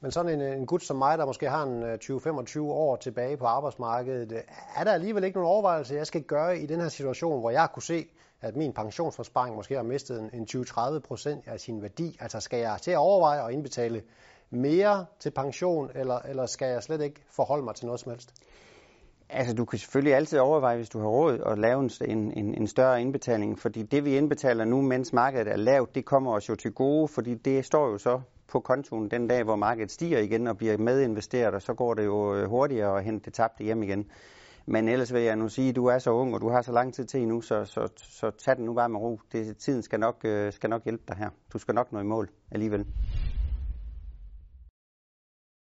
Men sådan en, en gut som mig, der måske har en øh, 20-25 år tilbage på arbejdsmarkedet, øh, er der alligevel ikke nogen overvejelse, jeg skal gøre i den her situation, hvor jeg kunne se, at min pensionsforsparing måske har mistet en 20-30 procent af sin værdi. Altså skal jeg til at overveje at indbetale mere til pension, eller, eller skal jeg slet ikke forholde mig til noget som helst? Altså, du kan selvfølgelig altid overveje, hvis du har råd, at lave en, en, en større indbetaling, fordi det, vi indbetaler nu, mens markedet er lavt, det kommer os jo til gode, fordi det står jo så på kontoen den dag, hvor markedet stiger igen og bliver medinvesteret, og så går det jo øh, hurtigere at hente det tabte hjem igen. Men ellers vil jeg nu sige, at du er så ung, og du har så lang tid til endnu, så, så, så tag den nu bare med ro. Det, tiden skal nok, øh, skal nok hjælpe dig her. Du skal nok nå i mål alligevel.